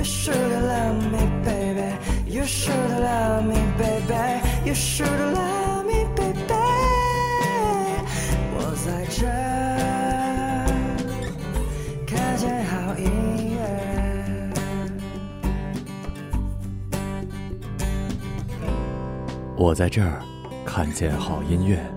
you should love me baby you should love me baby you should love me baby 我在这看见好音乐我在这看见好音乐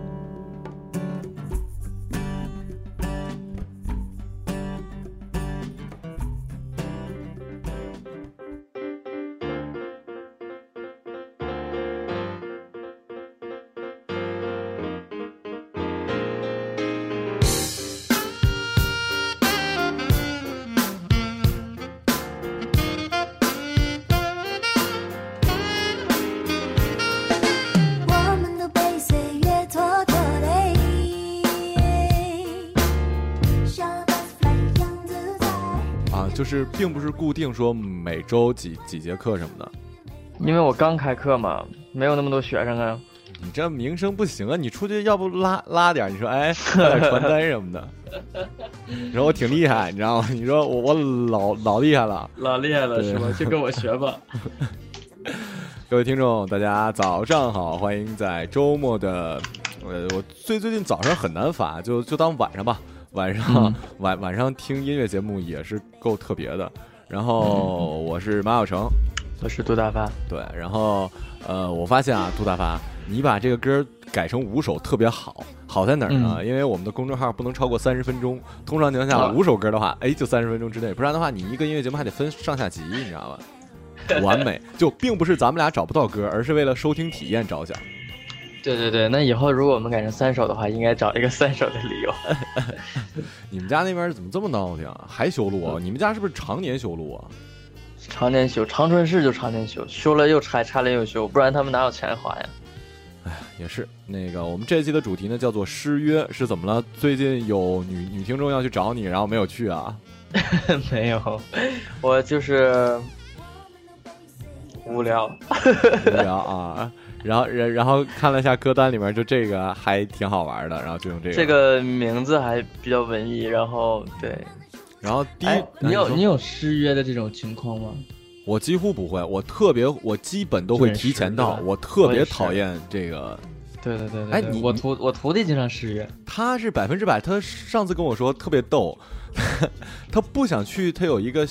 就是并不是固定说每周几几节课什么的，因为我刚开课嘛，没有那么多学生啊。你这名声不行啊！你出去要不拉拉点，你说哎，发 点传单什么的。你说我挺厉害，你知道吗？你说我我老老厉害了，老厉害了是吧？就跟我学吧。各位听众，大家早上好，欢迎在周末的我我最最近早上很难发，就就当晚上吧。晚上晚晚上听音乐节目也是够特别的，然后我是马小成，我是杜大发，对，然后呃，我发现啊，杜大发，你把这个歌改成五首特别好，好在哪儿呢？因为我们的公众号不能超过三十分钟，通常情况下五首歌的话，哎，就三十分钟之内，不然的话，你一个音乐节目还得分上下集，你知道吧？完美，就并不是咱们俩找不到歌，而是为了收听体验着想。对对对，那以后如果我们改成三手的话，应该找一个三手的理由。你们家那边怎么这么闹腾啊？还修路啊？你们家是不是常年修路啊？常年修，长春市就常年修，修了又拆，拆了又修，不然他们哪有钱花呀？哎，也是。那个，我们这期的主题呢，叫做失约，是怎么了？最近有女女听众要去找你，然后没有去啊？没有，我就是无聊，无聊啊。然后，然然后看了一下歌单，里面就这个还挺好玩的，然后就用这个。这个名字还比较文艺，然后对。然后第，一，你有你有失约的这种情况吗？我几乎不会，我特别，我基本都会提前到。我特别讨厌这个。对对对对。哎，你我徒我徒弟经常失约。他是百分之百，他上次跟我说特别逗，他不想去，他有一个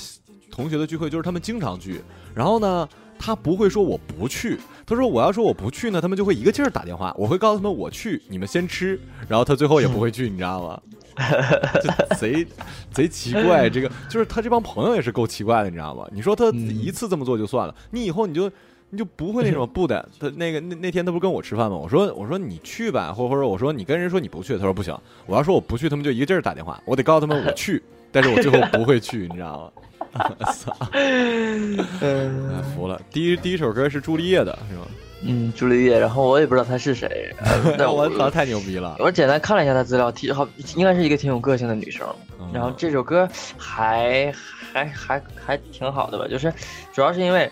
同学的聚会，就是他们经常聚，然后呢。他不会说我不去，他说我要说我不去呢，他们就会一个劲儿打电话。我会告诉他们我去，你们先吃，然后他最后也不会去，你知道吗？贼贼奇怪，这个就是他这帮朋友也是够奇怪的，你知道吗？你说他一次这么做就算了，你以后你就你就不会那种不的，他那个那那天他不是跟我吃饭吗？我说我说你去吧，或或者我说你跟人说你不去，他说不行，我要说我不去，他们就一个劲儿打电话，我得告诉他们我去，但是我最后不会去，你知道吗？我操！服了，第一第一首歌是朱丽叶的是吗？嗯，朱丽叶，然后我也不知道她是谁。但我靠，太牛逼了！我简单看了一下她资料，挺好，应该是一个挺有个性的女生。然后这首歌还还还还挺好的吧，就是主要是因为。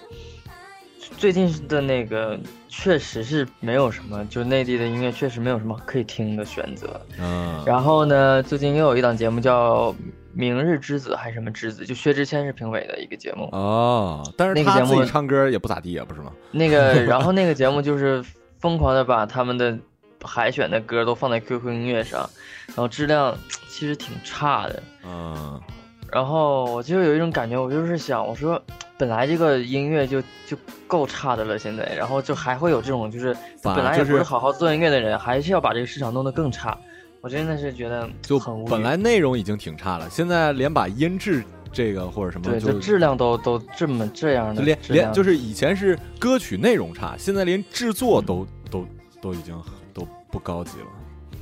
最近的那个确实是没有什么，就内地的音乐确实没有什么可以听的选择。嗯，然后呢，最近又有一档节目叫《明日之子》还是什么之子，就薛之谦是评委的一个节目。哦，但是他自己唱歌也不咋地呀，不是吗？那个，然后那个节目 就是疯狂的把他们的海选的歌都放在 QQ 音乐上，然后质量其实挺差的。嗯，然后我就有一种感觉，我就是想，我说。本来这个音乐就就够差的了，现在，然后就还会有这种，就是本来也不是好好做音乐的人，还是要把这个市场弄得更差。我真的是觉得就很无本来内容已经挺差了，现在连把音质这个或者什么，对，质量都都这么这样的，连连就是以前是歌曲内容差，现在连制作都都都已经都不高级了。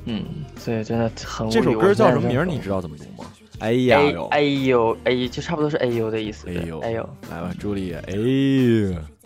嗯，所以真的很。这首歌叫什么名？你知道怎么读吗？哎呀，哎呦，哎，就差不多是哎呦的意思。哎呦，来吧，朱莉，哎呦。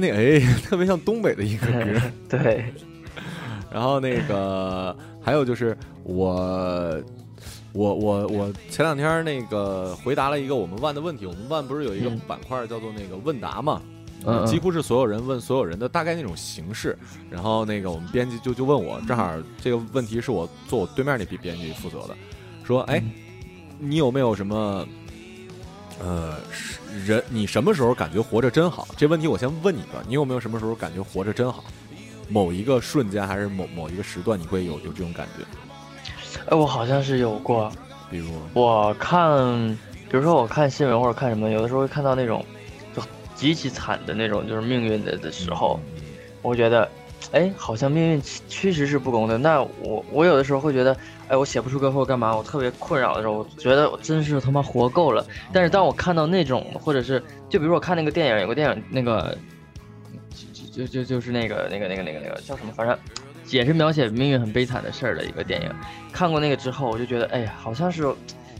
那哎，特别像东北的一个歌，对。然后那个还有就是，我我我我前两天那个回答了一个我们万的问题，我们万不是有一个板块叫做那个问答嘛？嗯，几乎是所有人问所有人的大概那种形式。然后那个我们编辑就就问我，正好这个问题是我坐我对面那批编辑负责的，说哎，你有没有什么呃？人，你什么时候感觉活着真好？这问题我先问你吧。你有没有什么时候感觉活着真好？某一个瞬间，还是某某一个时段，你会有有这种感觉？哎，我好像是有过。比如我看，比如说我看新闻或者看什么，有的时候会看到那种，就极其惨的那种，就是命运的的时候，我觉得，哎，好像命运确实是不公的。那我我有的时候会觉得。哎，我写不出歌，或干嘛？我特别困扰的时候，我觉得我真是他妈活够了。但是，当我看到那种，或者是就比如我看那个电影，有个电影，那个就就就是那个那个那个那个那个叫什么？反正也是描写命运很悲惨的事儿的一个电影。看过那个之后，我就觉得，哎呀，好像是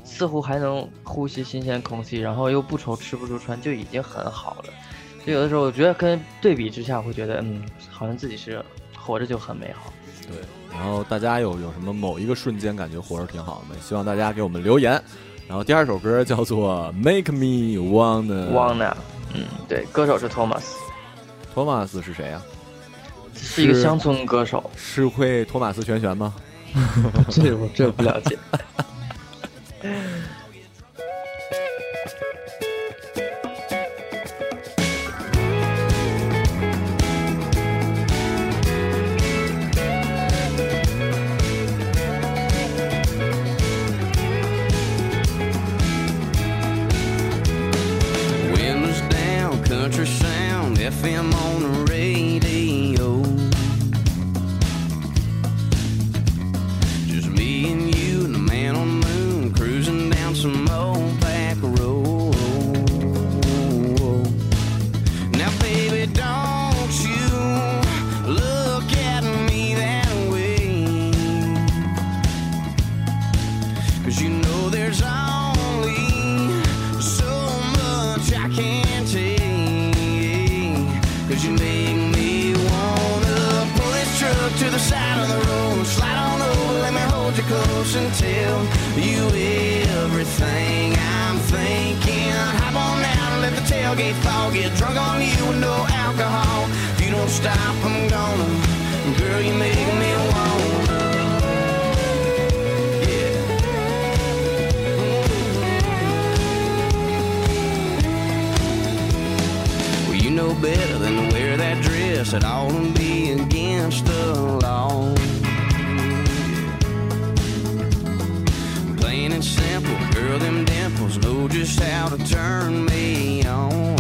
似乎还能呼吸新鲜空气，然后又不愁吃不住穿，就已经很好了。就有的时候，我觉得跟对比之下，会觉得，嗯，好像自己是活着就很美好。对。然后大家有有什么某一个瞬间感觉活着挺好的希望大家给我们留言。然后第二首歌叫做《Make Me Wanna》，w a a n n 嗯，对，歌手是托马斯。托马斯是谁呀？是一个乡村歌手。是会托马斯全旋吗？这我这不了解。better than to wear that dress. It oughtn't be against the law. Plain and simple, girl, them dimples know oh, just how to turn me on.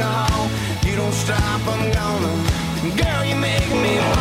You don't stop, I'm gonna. Girl, you make me.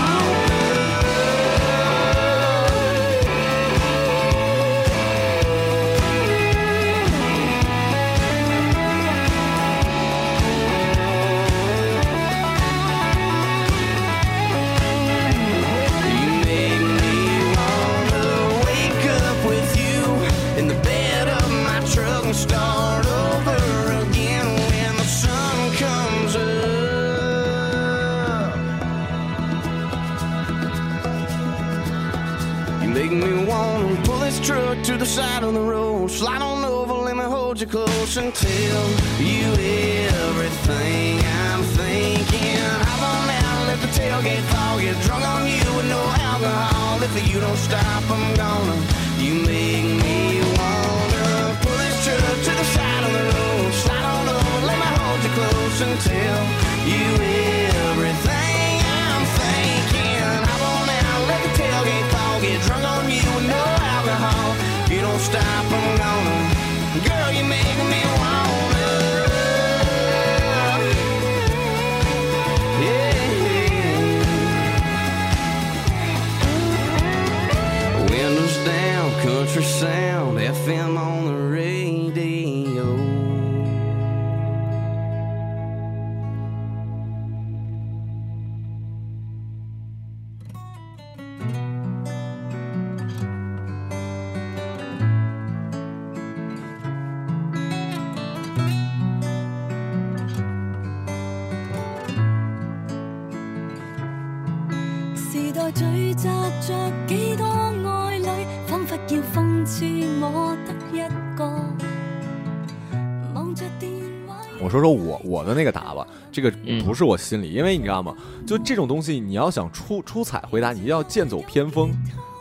我我的那个答吧，这个不是我心里，因为你知道吗？就这种东西，你要想出出彩回答，你一定要剑走偏锋。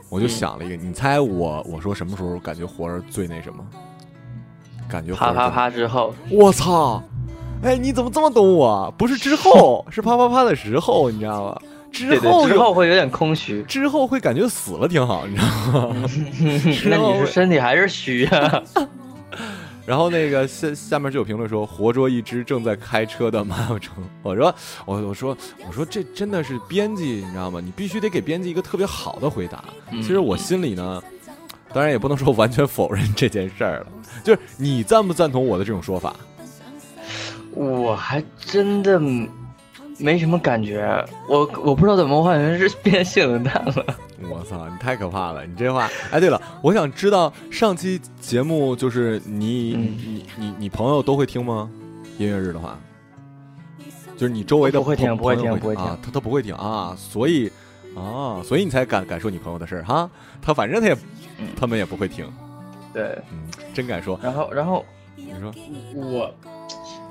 我就想了一个，你猜我我说什么时候感觉活着最那什么？感觉啪啪啪之后，我操！哎，你怎么这么懂我？不是之后，是啪啪啪的时候，你知道吗？之后之后会有点空虚，之后会感觉死了挺好，你知道吗？那你是身体还是虚呀？然后那个下下面就有评论说，活捉一只正在开车的马小成。我说，我我说我说这真的是编辑，你知道吗？你必须得给编辑一个特别好的回答。其实我心里呢，当然也不能说完全否认这件事儿了。就是你赞不赞同我的这种说法？我还真的没什么感觉。我我不知道怎么，我感觉是变性淡了。我操，你太可怕了！你这话，哎，对了，我想知道上期节目就是你你你你朋友都会听吗？音乐日的话，就是你周围的不会听，不会听，不会听，他他不会听啊，所以啊，所以你才敢敢说你朋友的事儿哈？他反正他也，他们也不会听，对，真敢说。然后然后你说我。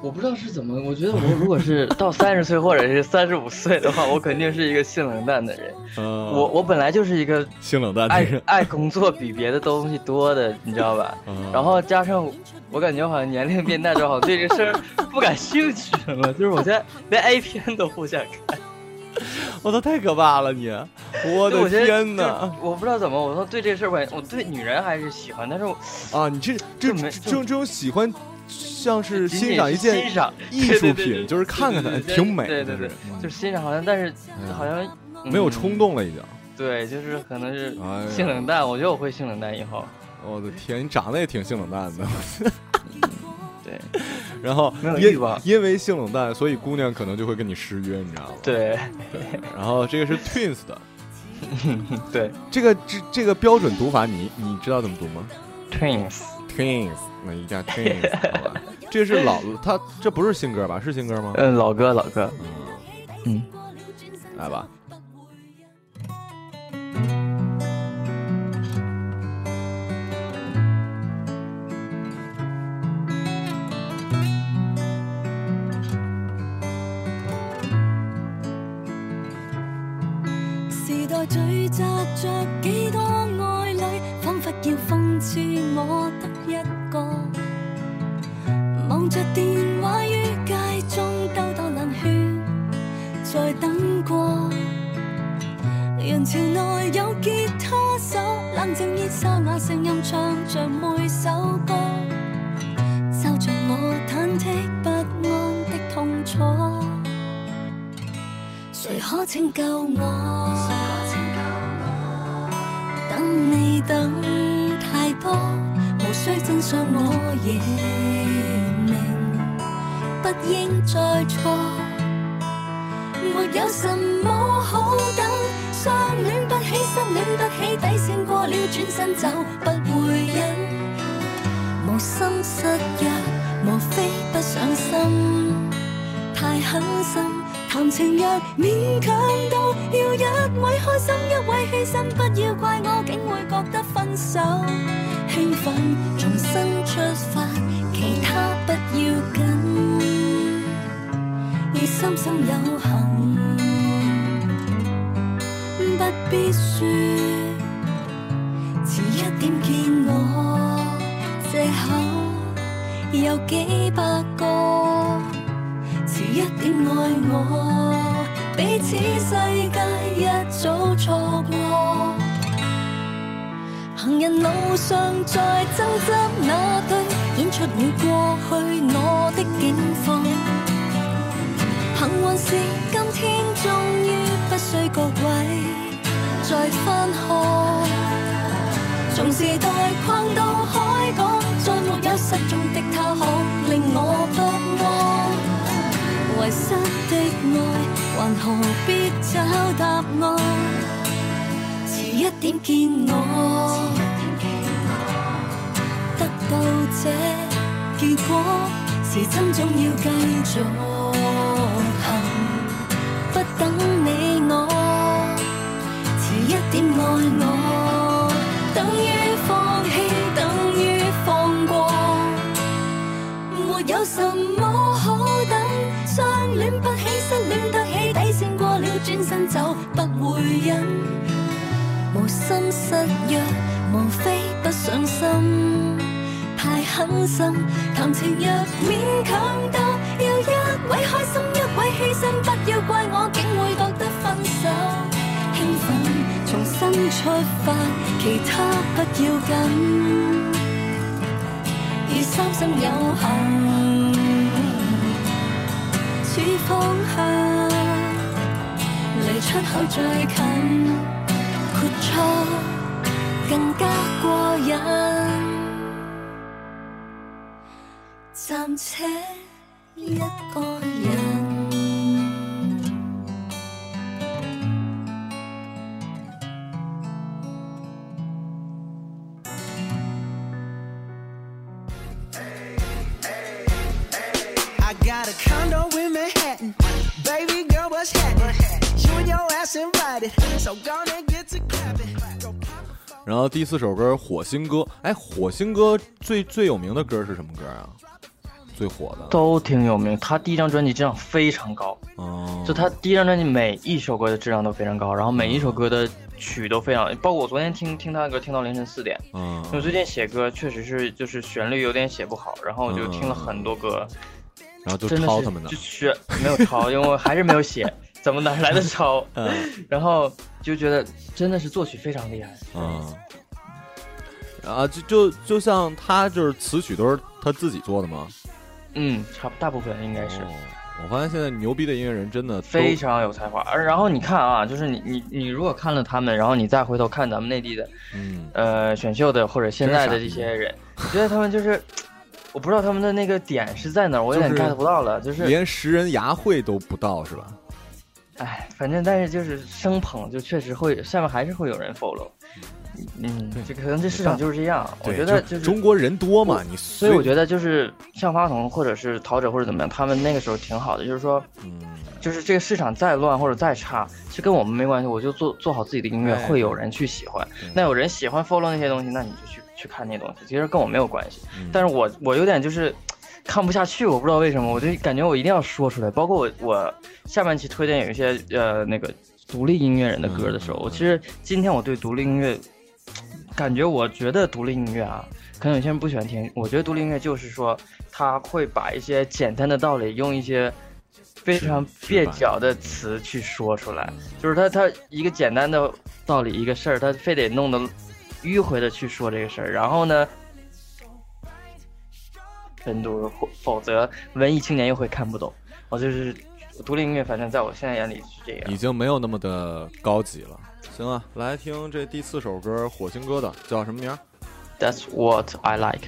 我不知道是怎么，我觉得我如果是到三十岁或者是三十五岁的话，我肯定是一个性冷淡的人。嗯，我我本来就是一个性冷淡，的爱爱工作比别的东西多的，你知道吧？嗯。然后加上，我感觉好像年龄变大之后，好像对这事儿不感兴趣了。就是我现在连 A 片都不想看，我都太可怕了！你，我的天哪！我不知道怎么，我说对这事儿我我对女人还是喜欢，但是我啊，你这这这种这种喜欢。像是欣赏一件艺术品，就是看看它挺美的，就是欣赏。好像但是好像没有冲动了，已经。对，就是可能是性冷淡。我觉得我会性冷淡以后。我的天，你长得也挺性冷淡的。对。然后因为因为性冷淡，所以姑娘可能就会跟你失约，你知道吗？对。然后这个是 twins 的，对这个这这个标准读法，你你知道怎么读吗？twins。k i n s 那一家 k i n s 好吧，这是老，他这不是新歌吧？是新歌吗？嗯，老歌老歌，嗯嗯，来吧。着电话，于街中兜兜冷圈，在等过人潮内有吉他手，冷静而沙哑声音唱着每首歌，奏着我忐忑不安的痛楚。谁可拯救我？等你等太多，无需真相，我亦。不应再错，没有什么好等。相恋不起，失恋不起，底线过了，转身走不会忍。无心失约，无非不上心，太狠心。谈情若勉强到要一位开心，一位牺牲，不要怪我，竟会觉得分手兴奋，重新出发。有幸，不必说。迟一点见我，借口有几百个。迟一点爱我，彼此世界一早错过。行人路上在争执那对，演出会过去，我的境况。往是今天终于不需各位再分开。从时代跨到海港，再没有失踪的他可令我不安。遗失的爱，还何必找答案？迟一点见我，得到这结果，时针总要继续。什么好等？相恋不起，失恋得起，底线过了，转身走，不会忍。无心失约，无非不上心太狠心。谈情若勉强多，要一位开心，一位牺牲，不要怪我，竟会觉得分手兴奋，重新出发，其他不要紧。三生有幸，似放下，离出口最近，扩错更加过瘾，暂且。然后第四首歌《火星歌》，哎，《火星歌最最有名的歌是什么歌啊？最火的都挺有名。他第一张专辑质量非常高，哦，就他第一张专辑每一首歌的质量都非常高，然后每一首歌的曲都非常。包括我昨天听听他的歌，听到凌晨四点。嗯。为最近写歌确实是就是旋律有点写不好，然后我就听了很多歌，然后就抄他们的，就没有抄，因为我还是没有写。怎么哪儿来的抄？然后就觉得真的是作曲非常厉害啊！啊，就就就像他就是词曲都是他自己做的吗？嗯，差大部分应该是。我发现现在牛逼的音乐人真的非常有才华。而然后你看啊，就是你你你如果看了他们，然后你再回头看咱们内地的，呃，选秀的或者现在的这些人，我觉得他们就是，我不知道他们的那个点是在哪，我有点 get 不到了，就是连食人牙慧都不到是吧？哎，反正但是就是生捧，就确实会下面还是会有人 follow，嗯，这可能这市场就是这样。我觉得就是中国人多嘛，你所以我觉得就是像花童或者是陶喆或者怎么样，他们那个时候挺好的，就是说，嗯，就是这个市场再乱或者再差，实跟我们没关系，我就做做好自己的音乐，会有人去喜欢。那有人喜欢 follow 那些东西，那你就去去看那东西，其实跟我没有关系。但是我我有点就是。看不下去，我不知道为什么，我就感觉我一定要说出来。包括我，我下半期推荐有一些呃那个独立音乐人的歌的时候，我其实今天我对独立音乐感觉，我觉得独立音乐啊，可能有些人不喜欢听。我觉得独立音乐就是说，他会把一些简单的道理用一些非常蹩脚的词去说出来，就是他他一个简单的道理一个事儿，他非得弄得迂回的去说这个事儿，然后呢。深度，否否则文艺青年又会看不懂。我就是独立音乐，反正在我现在眼里是这样。已经没有那么的高级了。行啊，来听这第四首歌《火星哥》的，叫什么名？That's what I like。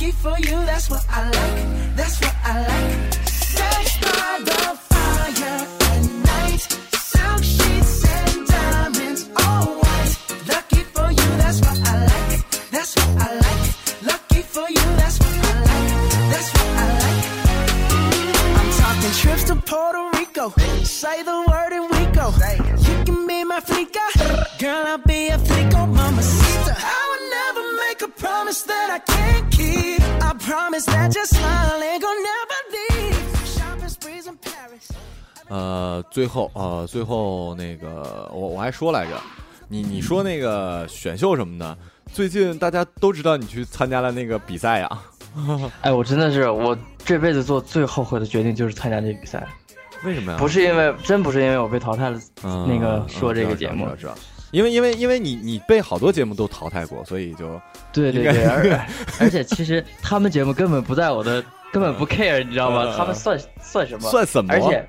lucky for you, that's what I like. That's what I like. Sex by the fire at night. Silk sheets and diamonds, all white. Lucky for you, that's what I like. That's what I like. Lucky for you, that's what I like. That's what I like. I'm talking trips to Puerto Rico. Say the word and we go. You can be my flica. Girl, I'll be a flico, mamacita. I would never make a promise that I can't 呃，最后呃，最后那个我我还说来着，你你说那个选秀什么的，最近大家都知道你去参加了那个比赛呀？哎，我真的是我这辈子做最后悔的决定就是参加这个比赛，为什么呀？不是因为真不是因为我被淘汰了，那个说这个节目。因为因为因为你你被好多节目都淘汰过，所以就对对对，而且其实他们节目根本不在我的，根本不 care，你知道吗？他们算算什么？算什么？而且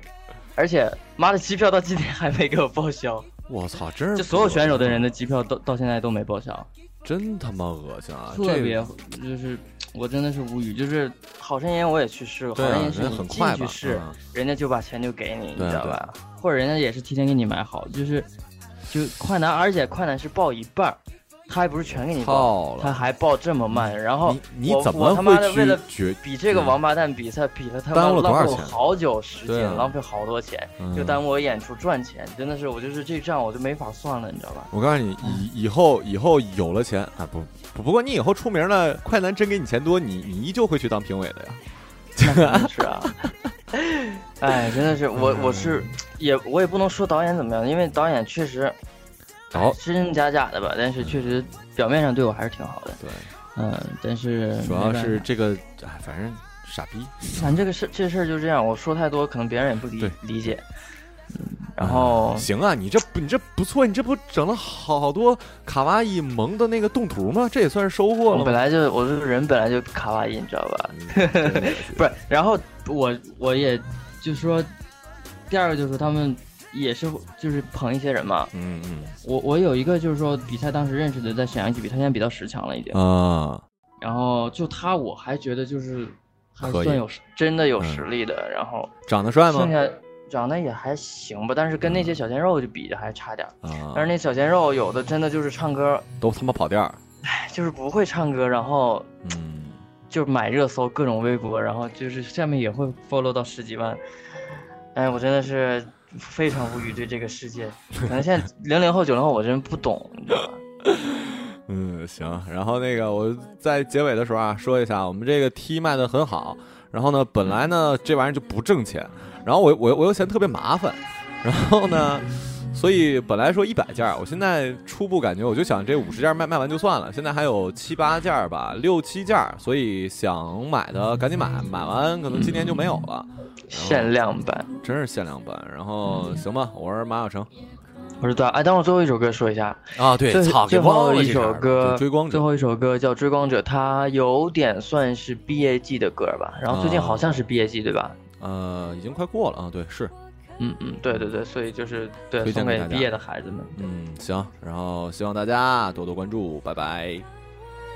而且，妈的，机票到今天还没给我报销。我操，这就所有选手的人的机票到到现在都没报销，真他妈恶心啊！特别就是我真的是无语，就是好声音我也去试，了，好声音是进去试，人家就把钱就给你，你知道吧？或者人家也是提前给你买好，就是。就快男，而且快男是报一半他还不是全给你报，他还报这么慢。然后你怎么他妈的为了决比这个王八蛋比赛，比了他浪费我好久时间，浪费好多钱，就耽误我演出赚钱，真的是我就是这账我就没法算了，你知道吧？我告诉你，以以后以后有了钱啊不不过你以后出名了，快男真给你钱多，你你依旧会去当评委的呀，是啊。哎，真的是我，我是也我也不能说导演怎么样，因为导演确实，好真真假假的吧，但是确实表面上对我还是挺好的。对，嗯，但是主要是这个，哎，反正傻逼。反正这个事这事儿就这样，我说太多，可能别人也不理理解。然后行啊，你这你这不错，你这不整了好多卡哇伊萌的那个动图吗？这也算是收获我本来就我这个人本来就卡哇伊，你知道吧？不是，然后。我我也就是说，第二个就是他们也是就是捧一些人嘛。嗯嗯。我我有一个就是说，比赛当时认识的，在沈阳起比，他现在比较十强了已经。啊。然后就他，我还觉得就是还算有真的有实力的。然后。长得帅吗？剩下长得也还行吧，但是跟那些小鲜肉就比还差点。啊。但是那小鲜肉有的真的就是唱歌都他妈跑调。哎，就是不会唱歌，然后。嗯。就买热搜各种微博，然后就是下面也会暴 w 到十几万，哎，我真的是非常无语对这个世界。可能现在零零后、九零后，我真不懂，你知道吧？嗯，行。然后那个我在结尾的时候啊，说一下我们这个 T 卖的很好。然后呢，本来呢这玩意儿就不挣钱，然后我我我又嫌特别麻烦，然后呢。所以本来说一百件儿，我现在初步感觉，我就想这五十件儿卖卖完就算了。现在还有七八件儿吧，六七件儿，所以想买的赶紧买，买完可能今年就没有了。限量版，真是限量版。然后行吧，我是马小成，我知道。哎，等我最后一首歌说一下啊。对，最后一首歌《追光者》，最后一首歌叫《追光者》，它有点算是毕业季的歌吧。然后最近好像是毕业季，对吧？呃，已经快过了啊。对，是。嗯嗯，对对对，所以就是对送给毕业的孩子们。嗯，行，然后希望大家多多关注，拜拜。